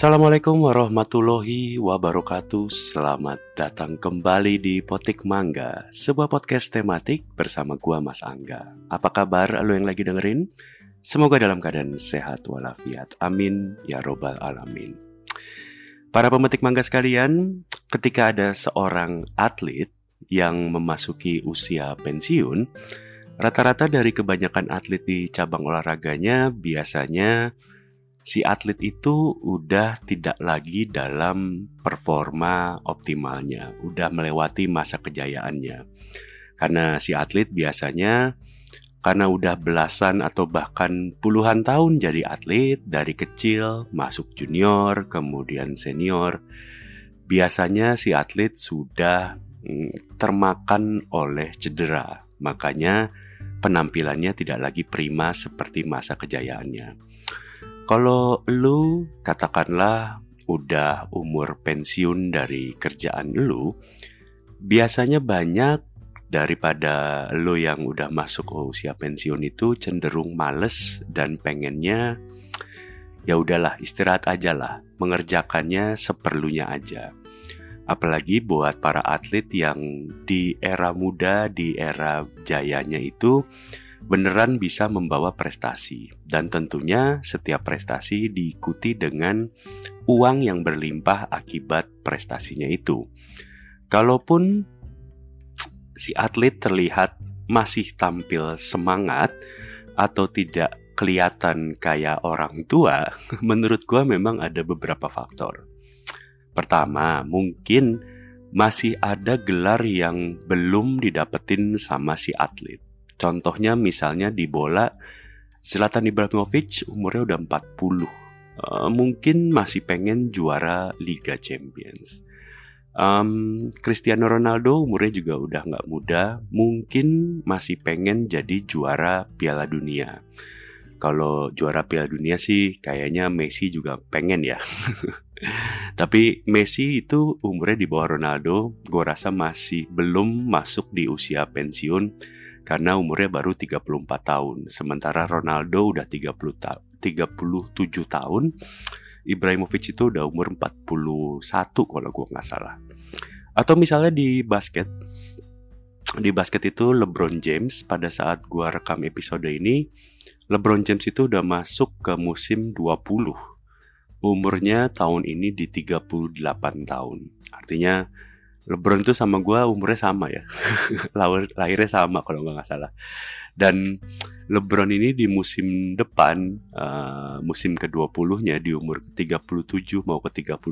Assalamualaikum warahmatullahi wabarakatuh. Selamat datang kembali di Potik Mangga Sebuah podcast tematik bersama gua Mas Angga. Apa kabar lo yang lagi dengerin? Semoga dalam keadaan sehat walafiat. Amin ya robbal alamin. Para pemetik mangga sekalian Ketika ada seorang atlet yang memasuki usia pensiun Rata-rata dari kebanyakan atlet di cabang olahraganya biasanya si atlet itu udah tidak lagi dalam performa optimalnya, udah melewati masa kejayaannya. Karena si atlet biasanya karena udah belasan atau bahkan puluhan tahun jadi atlet dari kecil masuk junior kemudian senior biasanya si atlet sudah mm, termakan oleh cedera makanya penampilannya tidak lagi prima seperti masa kejayaannya kalau lu katakanlah udah umur pensiun dari kerjaan lu, biasanya banyak daripada lo yang udah masuk usia pensiun itu cenderung males dan pengennya ya udahlah istirahat aja lah, mengerjakannya seperlunya aja. Apalagi buat para atlet yang di era muda, di era jayanya itu beneran bisa membawa prestasi, dan tentunya setiap prestasi diikuti dengan uang yang berlimpah akibat prestasinya itu. Kalaupun si atlet terlihat masih tampil semangat atau tidak kelihatan kayak orang tua, menurut gua memang ada beberapa faktor. Pertama, mungkin masih ada gelar yang belum didapetin sama si atlet. Contohnya misalnya di bola Zlatan Ibrahimovic umurnya udah 40 uh, eh, Mungkin masih pengen juara Liga Champions. Um, Cristiano Ronaldo umurnya juga udah nggak muda Mungkin masih pengen jadi juara Piala Dunia. Kalau juara Piala Dunia sih kayaknya Messi juga pengen ya. Tapi Messi itu umurnya di bawah Ronaldo, gue rasa masih belum masuk di usia pensiun karena umurnya baru 34 tahun. Sementara Ronaldo udah 30 ta 37 tahun. Ibrahimovic itu udah umur 41 kalau gue nggak salah. Atau misalnya di basket, di basket itu LeBron James pada saat gue rekam episode ini, LeBron James itu udah masuk ke musim 20. Umurnya tahun ini di 38 tahun. Artinya LeBron tuh sama gue umurnya sama ya. Lahir, lahirnya sama kalau nggak salah. Dan LeBron ini di musim depan uh, musim ke-20 nya di umur 37 mau ke 38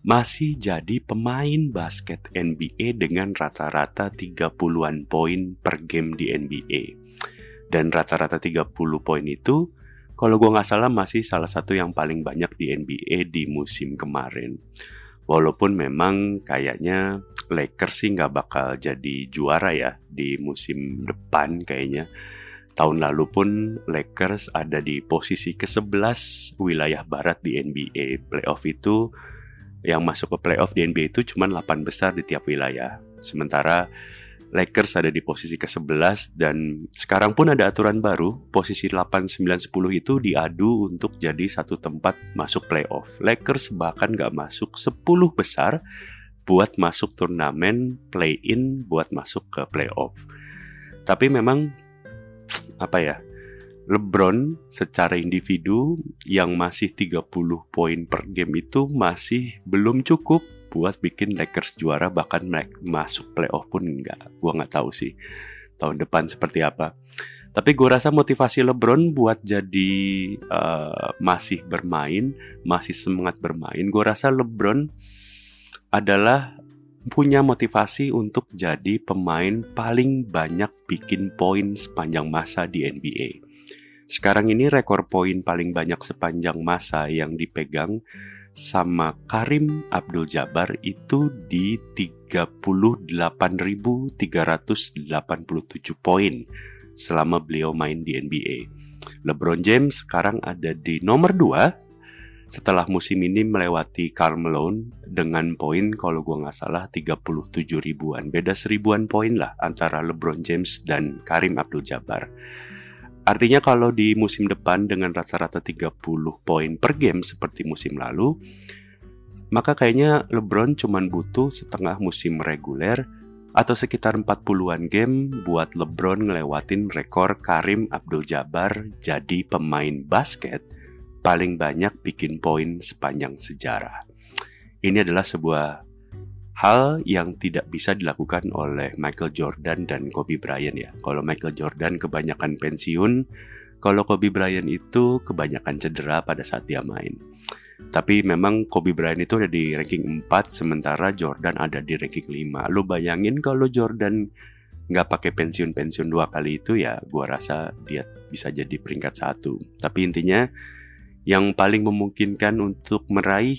masih jadi pemain basket NBA dengan rata-rata 30-an poin per game di NBA dan rata-rata 30 poin itu kalau gue nggak salah masih salah satu yang paling banyak di NBA di musim kemarin Walaupun memang kayaknya Lakers sih nggak bakal jadi juara ya di musim depan kayaknya. Tahun lalu pun Lakers ada di posisi ke-11 wilayah barat di NBA. Playoff itu yang masuk ke playoff di NBA itu cuma 8 besar di tiap wilayah. Sementara Lakers ada di posisi ke-11 dan sekarang pun ada aturan baru, posisi 8, 9, 10 itu diadu untuk jadi satu tempat masuk playoff. Lakers bahkan gak masuk 10 besar buat masuk turnamen play-in buat masuk ke playoff. Tapi memang apa ya? LeBron secara individu yang masih 30 poin per game itu masih belum cukup buat bikin Lakers juara bahkan masuk playoff pun enggak. Gua nggak tahu sih tahun depan seperti apa. Tapi gue rasa motivasi LeBron buat jadi uh, masih bermain, masih semangat bermain. Gue rasa LeBron adalah punya motivasi untuk jadi pemain paling banyak bikin poin sepanjang masa di NBA. Sekarang ini rekor poin paling banyak sepanjang masa yang dipegang sama Karim Abdul Jabbar itu di 38.387 poin selama beliau main di NBA. LeBron James sekarang ada di nomor 2 setelah musim ini melewati Karl Malone dengan poin kalau gue nggak salah 37 ribuan. Beda seribuan poin lah antara LeBron James dan Karim Abdul Jabbar. Artinya kalau di musim depan dengan rata-rata 30 poin per game seperti musim lalu, maka kayaknya LeBron cuma butuh setengah musim reguler atau sekitar 40-an game buat LeBron ngelewatin rekor Karim Abdul-Jabbar jadi pemain basket paling banyak bikin poin sepanjang sejarah. Ini adalah sebuah hal yang tidak bisa dilakukan oleh Michael Jordan dan Kobe Bryant ya. Kalau Michael Jordan kebanyakan pensiun, kalau Kobe Bryant itu kebanyakan cedera pada saat dia main. Tapi memang Kobe Bryant itu ada di ranking 4 sementara Jordan ada di ranking 5. Lo bayangin kalau Jordan nggak pakai pensiun-pensiun dua kali itu ya gua rasa dia bisa jadi peringkat satu. Tapi intinya yang paling memungkinkan untuk meraih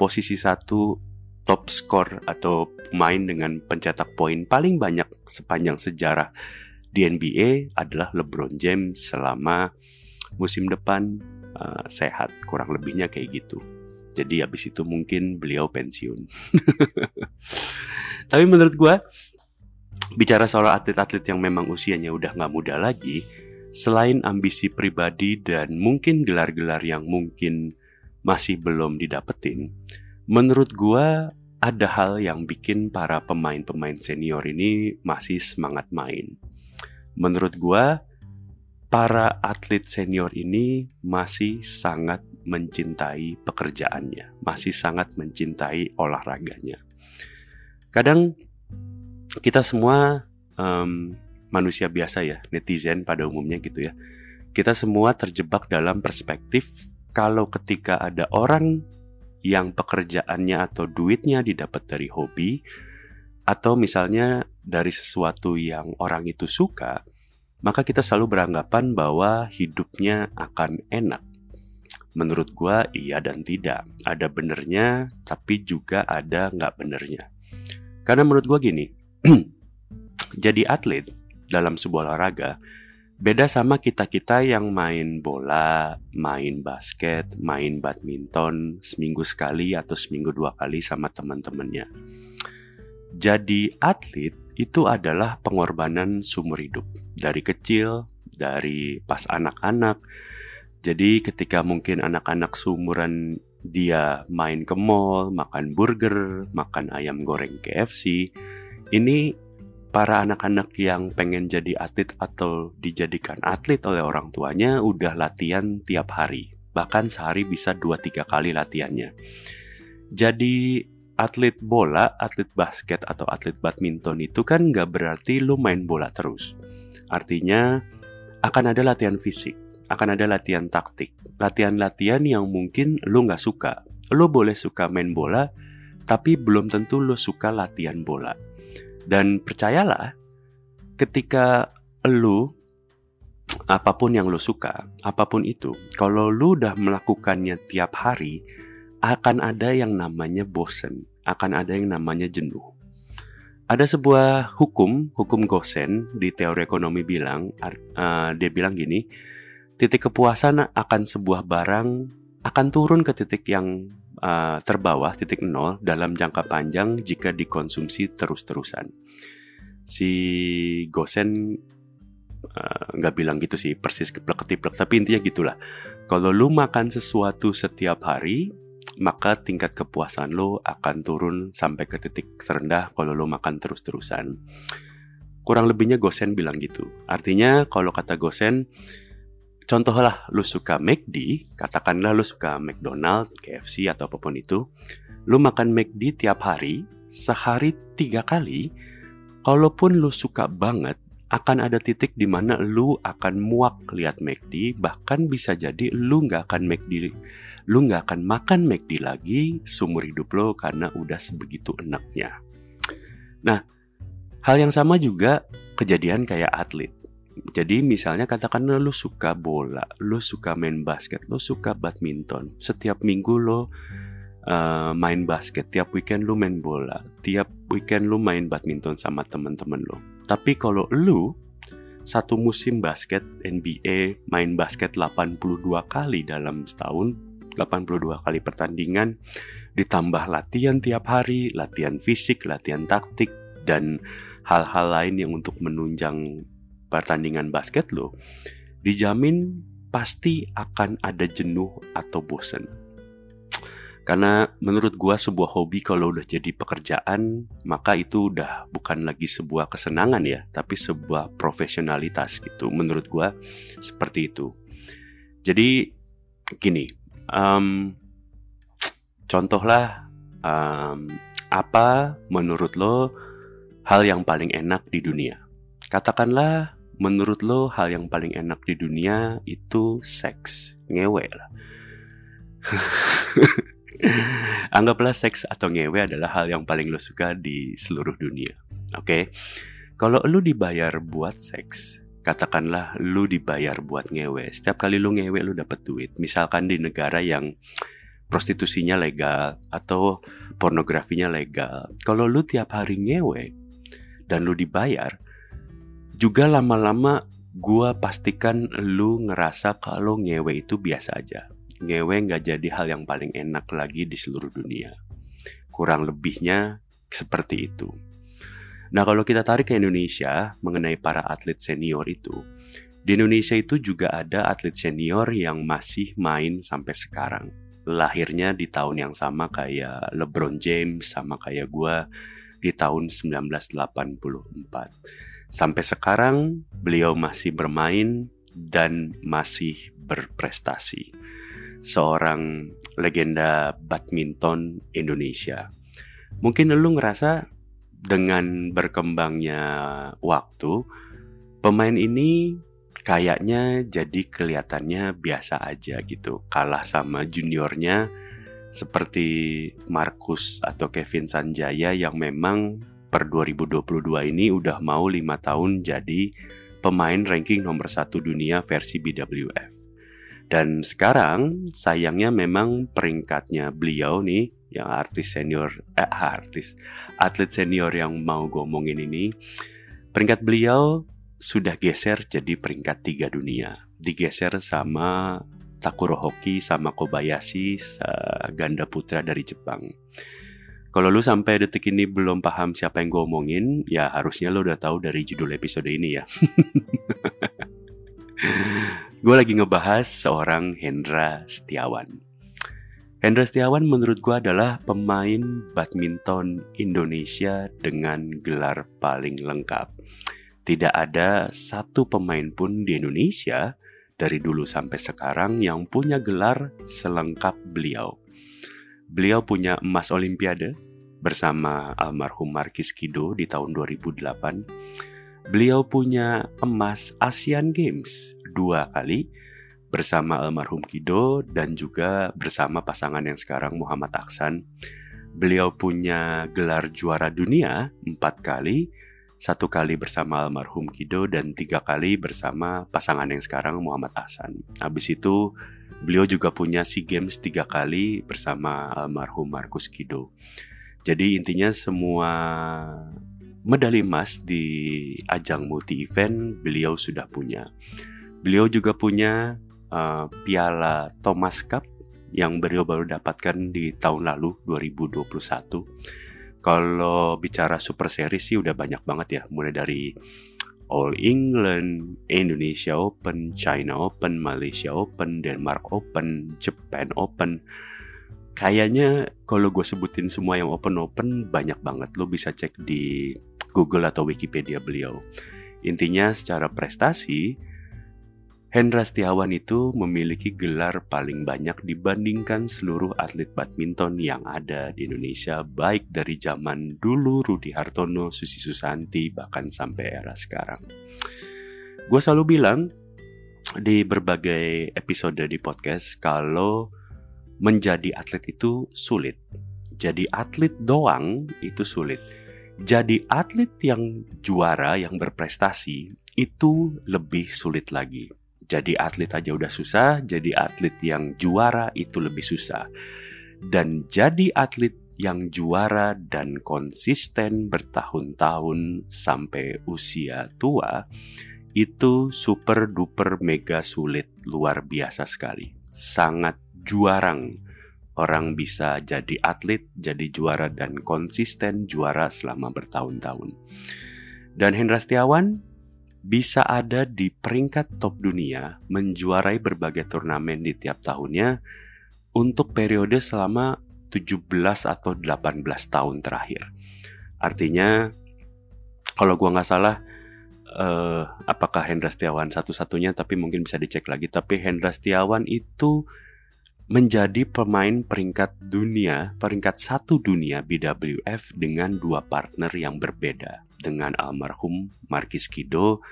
posisi satu top skor atau pemain dengan pencetak poin paling banyak sepanjang sejarah di NBA adalah LeBron James selama musim depan uh, sehat kurang lebihnya kayak gitu. Jadi habis itu mungkin beliau pensiun. Tapi menurut gue bicara soal atlet-atlet yang memang usianya udah nggak muda lagi, selain ambisi pribadi dan mungkin gelar-gelar yang mungkin masih belum didapetin, menurut gue ada hal yang bikin para pemain-pemain senior ini masih semangat main. Menurut gua, para atlet senior ini masih sangat mencintai pekerjaannya, masih sangat mencintai olahraganya. Kadang kita semua um, manusia biasa ya, netizen pada umumnya gitu ya. Kita semua terjebak dalam perspektif kalau ketika ada orang yang pekerjaannya atau duitnya didapat dari hobi, atau misalnya dari sesuatu yang orang itu suka, maka kita selalu beranggapan bahwa hidupnya akan enak. Menurut gua iya dan tidak. Ada benernya, tapi juga ada nggak benernya. Karena menurut gua gini, jadi atlet dalam sebuah olahraga Beda sama kita-kita yang main bola, main basket, main badminton seminggu sekali atau seminggu dua kali sama teman-temannya. Jadi atlet itu adalah pengorbanan sumber hidup. Dari kecil, dari pas anak-anak. Jadi ketika mungkin anak-anak seumuran dia main ke mall, makan burger, makan ayam goreng KFC, ini para anak-anak yang pengen jadi atlet atau dijadikan atlet oleh orang tuanya udah latihan tiap hari. Bahkan sehari bisa 2-3 kali latihannya. Jadi atlet bola, atlet basket, atau atlet badminton itu kan nggak berarti lu main bola terus. Artinya akan ada latihan fisik, akan ada latihan taktik, latihan-latihan yang mungkin lu nggak suka. Lu boleh suka main bola, tapi belum tentu lu suka latihan bola dan percayalah, ketika lu apa pun yang lu suka, apa pun itu, kalau lu udah melakukannya tiap hari, akan ada yang namanya bosen, akan ada yang namanya jenuh. Ada sebuah hukum, hukum Gosen di teori ekonomi bilang, uh, dia bilang gini, titik kepuasan akan sebuah barang akan turun ke titik yang uh, terbawah titik nol dalam jangka panjang jika dikonsumsi terus-terusan. Si Gosen eh, nggak uh, bilang gitu sih persis keplek ketiplek tapi intinya gitulah. Kalau lu makan sesuatu setiap hari maka tingkat kepuasan lo akan turun sampai ke titik terendah kalau lo makan terus-terusan. Kurang lebihnya Gosen bilang gitu. Artinya kalau kata Gosen, contohlah lu suka McD, katakanlah lu suka McDonald, KFC atau apa pun itu, lu makan McD tiap hari, sehari tiga kali, kalaupun lu suka banget, akan ada titik di mana lu akan muak lihat McD, bahkan bisa jadi lu nggak akan McD, lu nggak akan makan McD lagi seumur hidup lo karena udah sebegitu enaknya. Nah, hal yang sama juga kejadian kayak atlet. Jadi misalnya katakanlah lu suka bola, lu suka main basket, lu suka badminton. Setiap minggu lo uh, main basket, tiap weekend lu main bola, tiap weekend lu main badminton sama teman-teman lo. Tapi kalau lu satu musim basket NBA main basket 82 kali dalam setahun, 82 kali pertandingan, ditambah latihan tiap hari, latihan fisik, latihan taktik, dan hal-hal lain yang untuk menunjang pertandingan basket lo, dijamin pasti akan ada jenuh atau bosen. Karena menurut gua sebuah hobi kalau udah jadi pekerjaan, maka itu udah bukan lagi sebuah kesenangan ya, tapi sebuah profesionalitas gitu. Menurut gua seperti itu. Jadi gini, um, contohlah um, apa menurut lo hal yang paling enak di dunia? Katakanlah menurut lo hal yang paling enak di dunia itu seks, ngewe lah. Anggaplah seks atau ngewe adalah hal yang paling lo suka di seluruh dunia. Oke, okay? kalau lo dibayar buat seks, katakanlah lo dibayar buat ngewe. Setiap kali lo ngewe lo dapet duit. Misalkan di negara yang prostitusinya legal atau pornografinya legal. Kalau lo tiap hari ngewe dan lo dibayar, juga lama-lama gua pastikan lu ngerasa kalau ngewe itu biasa aja ngewe nggak jadi hal yang paling enak lagi di seluruh dunia. Kurang lebihnya seperti itu. Nah kalau kita tarik ke Indonesia mengenai para atlet senior itu, di Indonesia itu juga ada atlet senior yang masih main sampai sekarang. Lahirnya di tahun yang sama kayak LeBron James sama kayak gue di tahun 1984. Sampai sekarang beliau masih bermain dan masih berprestasi seorang legenda badminton Indonesia. Mungkin lu ngerasa dengan berkembangnya waktu, pemain ini kayaknya jadi kelihatannya biasa aja gitu. Kalah sama juniornya seperti Markus atau Kevin Sanjaya yang memang per 2022 ini udah mau lima tahun jadi pemain ranking nomor satu dunia versi BWF. Dan sekarang sayangnya memang peringkatnya beliau nih yang artis senior, eh artis, atlet senior yang mau gue omongin ini, peringkat beliau sudah geser jadi peringkat tiga dunia. Digeser sama Takuro Hoki sama Kobayashi ganda putra dari Jepang. Kalau lu sampai detik ini belum paham siapa yang gue omongin, ya harusnya lu udah tahu dari judul episode ini ya. gue lagi ngebahas seorang Hendra Setiawan. Hendra Setiawan menurut gue adalah pemain badminton Indonesia dengan gelar paling lengkap. Tidak ada satu pemain pun di Indonesia dari dulu sampai sekarang yang punya gelar selengkap beliau. Beliau punya emas olimpiade bersama almarhum Markis Kido di tahun 2008. Beliau punya emas Asian Games dua kali bersama almarhum Kido dan juga bersama pasangan yang sekarang Muhammad Aksan. Beliau punya gelar juara dunia empat kali, satu kali bersama almarhum Kido dan tiga kali bersama pasangan yang sekarang Muhammad Aksan. Habis itu beliau juga punya SEA Games tiga kali bersama almarhum Markus Kido. Jadi intinya semua medali emas di ajang multi event beliau sudah punya. Beliau juga punya uh, piala Thomas Cup yang beliau baru dapatkan di tahun lalu 2021. Kalau bicara Super Series sih udah banyak banget ya, mulai dari All England, Indonesia Open, China Open, Malaysia Open, Denmark Open, Japan Open. Kayaknya kalau gue sebutin semua yang open-open banyak banget. Lo bisa cek di Google atau Wikipedia beliau. Intinya secara prestasi, Hendra Setiawan itu memiliki gelar paling banyak dibandingkan seluruh atlet badminton yang ada di Indonesia baik dari zaman dulu Rudi Hartono, Susi Susanti, bahkan sampai era sekarang. Gue selalu bilang di berbagai episode di podcast kalau menjadi atlet itu sulit. Jadi atlet doang itu sulit. Jadi atlet yang juara, yang berprestasi itu lebih sulit lagi jadi atlet aja udah susah, jadi atlet yang juara itu lebih susah. Dan jadi atlet yang juara dan konsisten bertahun-tahun sampai usia tua itu super duper mega sulit luar biasa sekali. Sangat juarang orang bisa jadi atlet, jadi juara dan konsisten juara selama bertahun-tahun. Dan Hendra Setiawan bisa ada di peringkat top dunia, menjuarai berbagai turnamen di tiap tahunnya untuk periode selama 17 atau 18 tahun terakhir. Artinya, kalau gua nggak salah, uh, apakah Hendra Setiawan satu-satunya, tapi mungkin bisa dicek lagi. Tapi Hendra Setiawan itu menjadi pemain peringkat dunia, peringkat satu dunia BWF dengan dua partner yang berbeda, dengan almarhum Markis Kido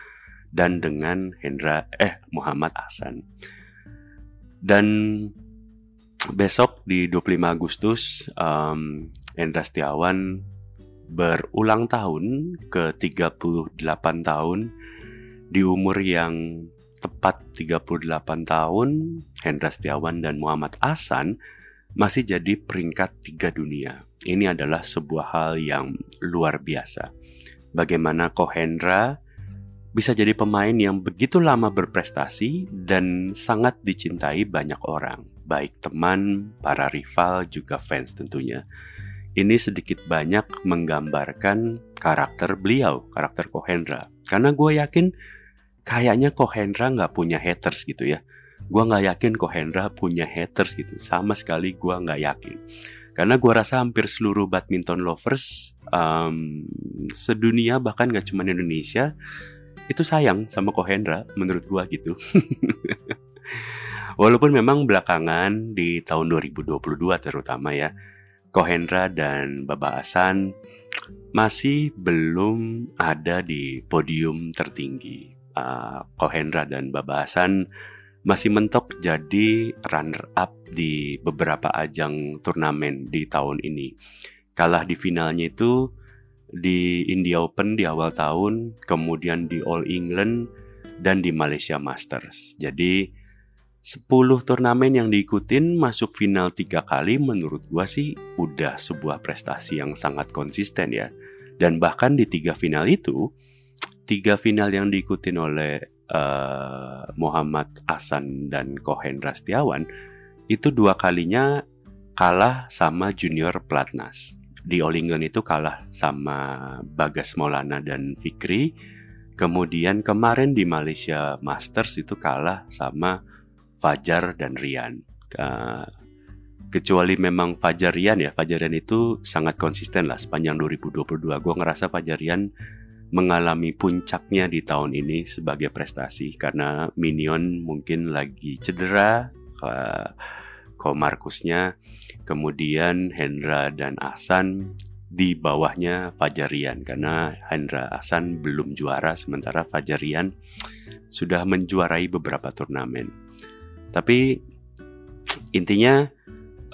dan dengan Hendra eh Muhammad Hasan. Dan besok di 25 Agustus um, Hendra Setiawan berulang tahun ke 38 tahun di umur yang tepat 38 tahun, Hendra Setiawan dan Muhammad Ahsan masih jadi peringkat tiga dunia. Ini adalah sebuah hal yang luar biasa. Bagaimana Kohendra bisa jadi pemain yang begitu lama berprestasi dan sangat dicintai banyak orang, baik teman, para rival, juga fans tentunya. Ini sedikit banyak menggambarkan karakter beliau, karakter Kohendra. Karena gue yakin kayaknya Kohendra nggak punya haters gitu ya. Gua nggak yakin Kohendra punya haters gitu. Sama sekali gua nggak yakin. Karena gua rasa hampir seluruh badminton lovers um, sedunia bahkan nggak cuma Indonesia itu sayang sama Kohendra menurut gua gitu. Walaupun memang belakangan di tahun 2022 terutama ya, Kohendra dan Baba Hasan masih belum ada di podium tertinggi uh, Kohendra dan Babasan masih mentok jadi runner up di beberapa ajang turnamen di tahun ini. Kalah di finalnya itu di India Open di awal tahun, kemudian di All England dan di Malaysia Masters. Jadi 10 turnamen yang diikutin masuk final tiga kali menurut gua sih udah sebuah prestasi yang sangat konsisten ya. Dan bahkan di tiga final itu tiga final yang diikuti oleh uh, Muhammad Hasan dan Kohendra Setiawan itu dua kalinya kalah sama junior Platnas. Di Olingen itu kalah sama Bagas Maulana dan Fikri. Kemudian kemarin di Malaysia Masters itu kalah sama Fajar dan Rian. Uh, kecuali memang Fajar Rian ya, Fajar Rian itu sangat konsisten lah sepanjang 2022. Gue ngerasa Fajar Rian mengalami puncaknya di tahun ini sebagai prestasi. Karena Minion mungkin lagi cedera Ko Markusnya. Kemudian Hendra dan Asan di bawahnya Fajarian. Karena Hendra Asan belum juara sementara Fajarian sudah menjuarai beberapa turnamen. Tapi intinya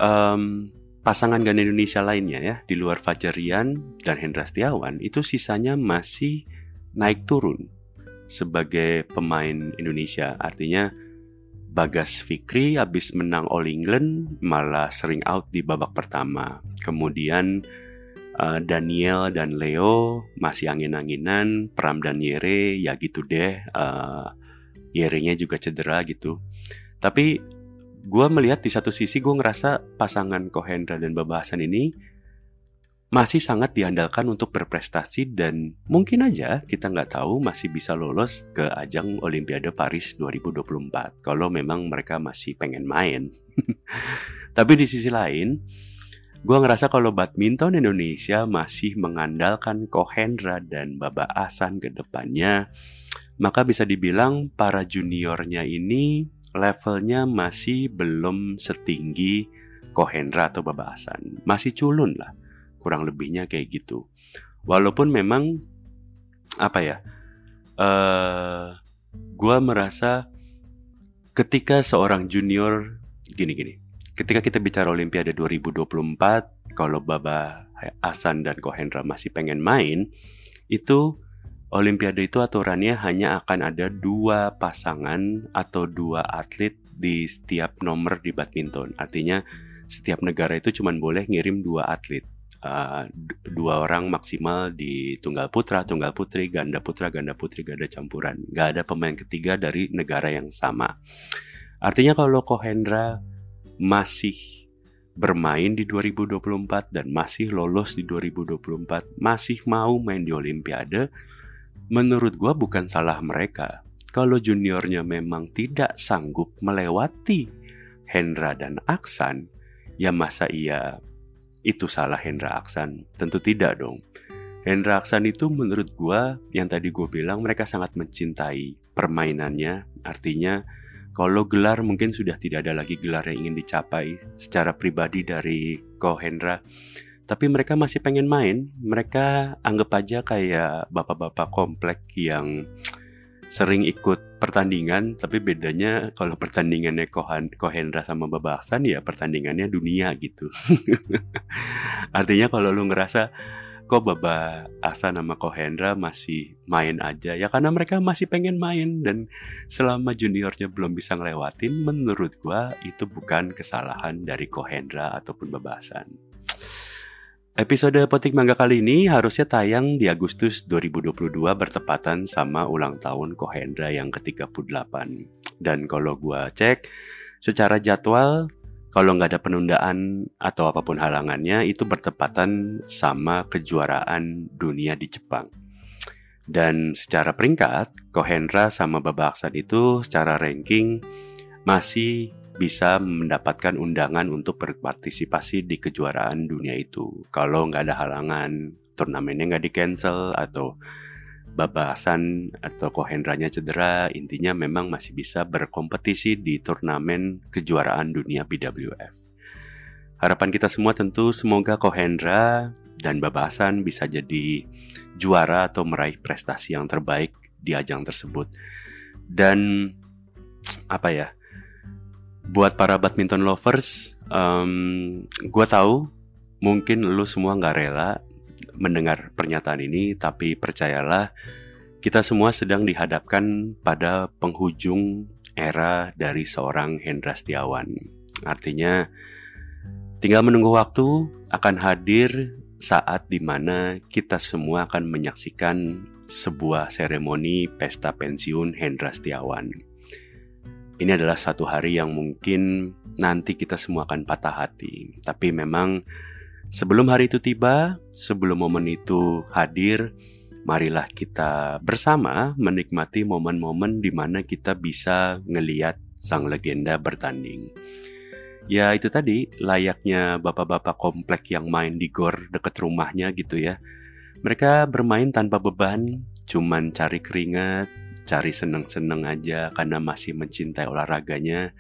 um, pasangan ganda Indonesia lainnya ya di luar Fajarian dan Hendra Setiawan itu sisanya masih naik turun sebagai pemain Indonesia. Artinya Bagas Fikri habis menang All England malah sering out di babak pertama. Kemudian uh, Daniel dan Leo masih angin-anginan, Pram dan Yere ya gitu deh. Uh, Yerenya juga cedera gitu. Tapi gue melihat di satu sisi gue ngerasa pasangan Kohendra dan Babahasan ini masih sangat diandalkan untuk berprestasi dan mungkin aja kita nggak tahu masih bisa lolos ke ajang Olimpiade Paris 2024 kalau memang mereka masih pengen main. Tapi di sisi lain, gue ngerasa kalau badminton Indonesia masih mengandalkan Kohendra dan Baba Asan ke depannya, maka bisa dibilang para juniornya ini levelnya masih belum setinggi Kohendra atau Baba Hasan. Masih culun lah, kurang lebihnya kayak gitu. Walaupun memang apa ya, uh, eh, gue merasa ketika seorang junior gini-gini, ketika kita bicara Olimpiade 2024, kalau Baba Hasan dan Kohendra masih pengen main, itu Olimpiade itu aturannya hanya akan ada dua pasangan atau dua atlet di setiap nomor di badminton. Artinya setiap negara itu cuma boleh ngirim dua atlet. Uh, dua orang maksimal di tunggal putra, tunggal putri, ganda putra, ganda putri, ganda campuran. Gak ada pemain ketiga dari negara yang sama. Artinya kalau Kohendra masih bermain di 2024 dan masih lolos di 2024, masih mau main di Olimpiade, menurut gue bukan salah mereka. Kalau juniornya memang tidak sanggup melewati Hendra dan Aksan, ya masa iya itu salah Hendra Aksan? Tentu tidak dong. Hendra Aksan itu menurut gue yang tadi gue bilang mereka sangat mencintai permainannya. Artinya kalau gelar mungkin sudah tidak ada lagi gelar yang ingin dicapai secara pribadi dari Ko Hendra tapi mereka masih pengen main. Mereka anggap aja kayak bapak-bapak komplek yang sering ikut pertandingan, tapi bedanya kalau pertandingannya Kohan, Kohendra sama Baba Aksan ya pertandingannya dunia gitu. Artinya kalau lu ngerasa kok Baba Aksan sama Kohendra masih main aja ya karena mereka masih pengen main dan selama juniornya belum bisa ngelewatin menurut gua itu bukan kesalahan dari Kohendra ataupun Baba Aksan. Episode Potik Mangga kali ini harusnya tayang di Agustus 2022 bertepatan sama ulang tahun Kohendra yang ke-38. Dan kalau gue cek, secara jadwal, kalau nggak ada penundaan atau apa pun halangannya, itu bertepatan sama kejuaraan dunia di Jepang. Dan secara peringkat, Kohendra sama Babaksan itu secara ranking masih bisa mendapatkan undangan untuk berpartisipasi di kejuaraan dunia itu. Kalau nggak ada halangan, turnamennya nggak di cancel atau babasan atau kohendranya cedera, intinya memang masih bisa berkompetisi di turnamen kejuaraan dunia BWF. Harapan kita semua tentu semoga Kohendra dan Babasan bisa jadi juara atau meraih prestasi yang terbaik di ajang tersebut. Dan apa ya? Buat para badminton lovers, um, gue tahu mungkin lu semua nggak rela mendengar pernyataan ini, tapi percayalah kita semua sedang dihadapkan pada penghujung era dari seorang Hendra Setiawan. Artinya, tinggal menunggu waktu akan hadir saat di mana kita semua akan menyaksikan sebuah seremoni pesta pensiun Hendra Setiawan ini adalah satu hari yang mungkin nanti kita semua akan patah hati. Tapi memang sebelum hari itu tiba, sebelum momen itu hadir, marilah kita bersama menikmati momen-momen di mana kita bisa ngeliat sang legenda bertanding. Ya itu tadi layaknya bapak-bapak komplek yang main di gor deket rumahnya gitu ya. Mereka bermain tanpa beban, cuman cari keringat, cari seneng-seneng aja karena masih mencintai olahraganya.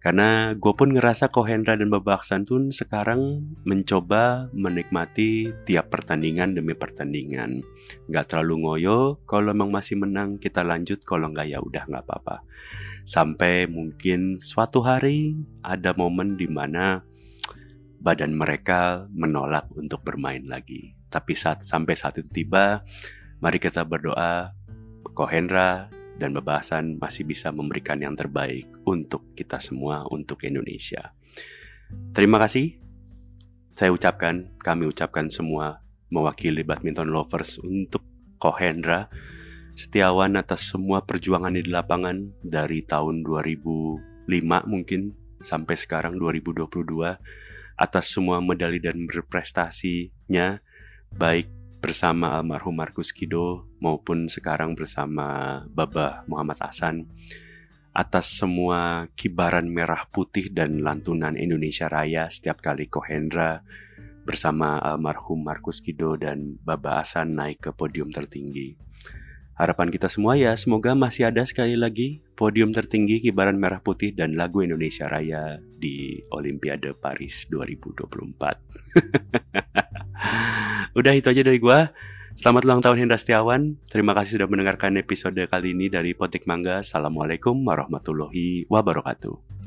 Karena gue pun ngerasa Kohendra dan Babak Santun sekarang mencoba menikmati tiap pertandingan demi pertandingan. Gak terlalu ngoyo, kalau emang masih menang kita lanjut, kalau nggak ya udah nggak apa-apa. Sampai mungkin suatu hari ada momen di mana badan mereka menolak untuk bermain lagi. Tapi saat sampai saat itu tiba, mari kita berdoa Kohendra dan Bebasan masih bisa memberikan yang terbaik untuk kita semua, untuk Indonesia. Terima kasih. Saya ucapkan, kami ucapkan semua mewakili badminton lovers untuk Kohendra Setiawan atas semua perjuangan di lapangan dari tahun 2005 mungkin sampai sekarang 2022 atas semua medali dan berprestasinya baik bersama almarhum Markus Kido maupun sekarang bersama Baba Muhammad Hasan atas semua kibaran merah putih dan lantunan Indonesia Raya setiap kali Kohendra bersama almarhum Markus Kido dan Baba Hasan naik ke podium tertinggi. Harapan kita semua ya semoga masih ada sekali lagi podium tertinggi kibaran merah putih dan lagu Indonesia Raya di Olimpiade Paris 2024. Udah itu aja dari gue. Selamat ulang tahun Hendra Setiawan. Terima kasih sudah mendengarkan episode kali ini dari Potik Mangga. Assalamualaikum warahmatullahi wabarakatuh.